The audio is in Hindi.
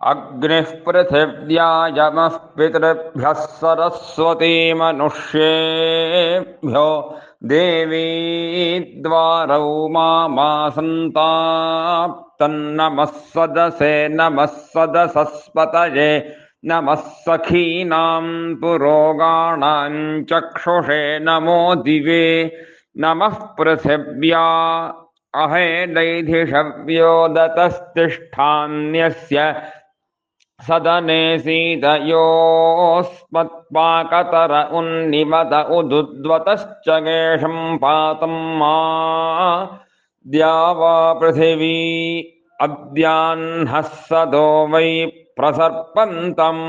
अग्निः पृथिव्यायमः पितृभ्यः सरस्वतीमनुष्येभ्यो देवी द्वारौ मामासन्ताप्तन्नमः सदसे नमः सदसस्पतये नमः सखीनां पुरोगाणां चक्षुषे नमो दिवे नमः पृथिव्या अहेदैधिषव्यो दतस्तिष्ठान्यस्य सदने सीतयोस्मत्पाकतर उन्निवत उदुद्वतश्च गेषं पातं मा द्यावा पृथिवी अद्याह्नः सदो वै प्रसर्पन्तम्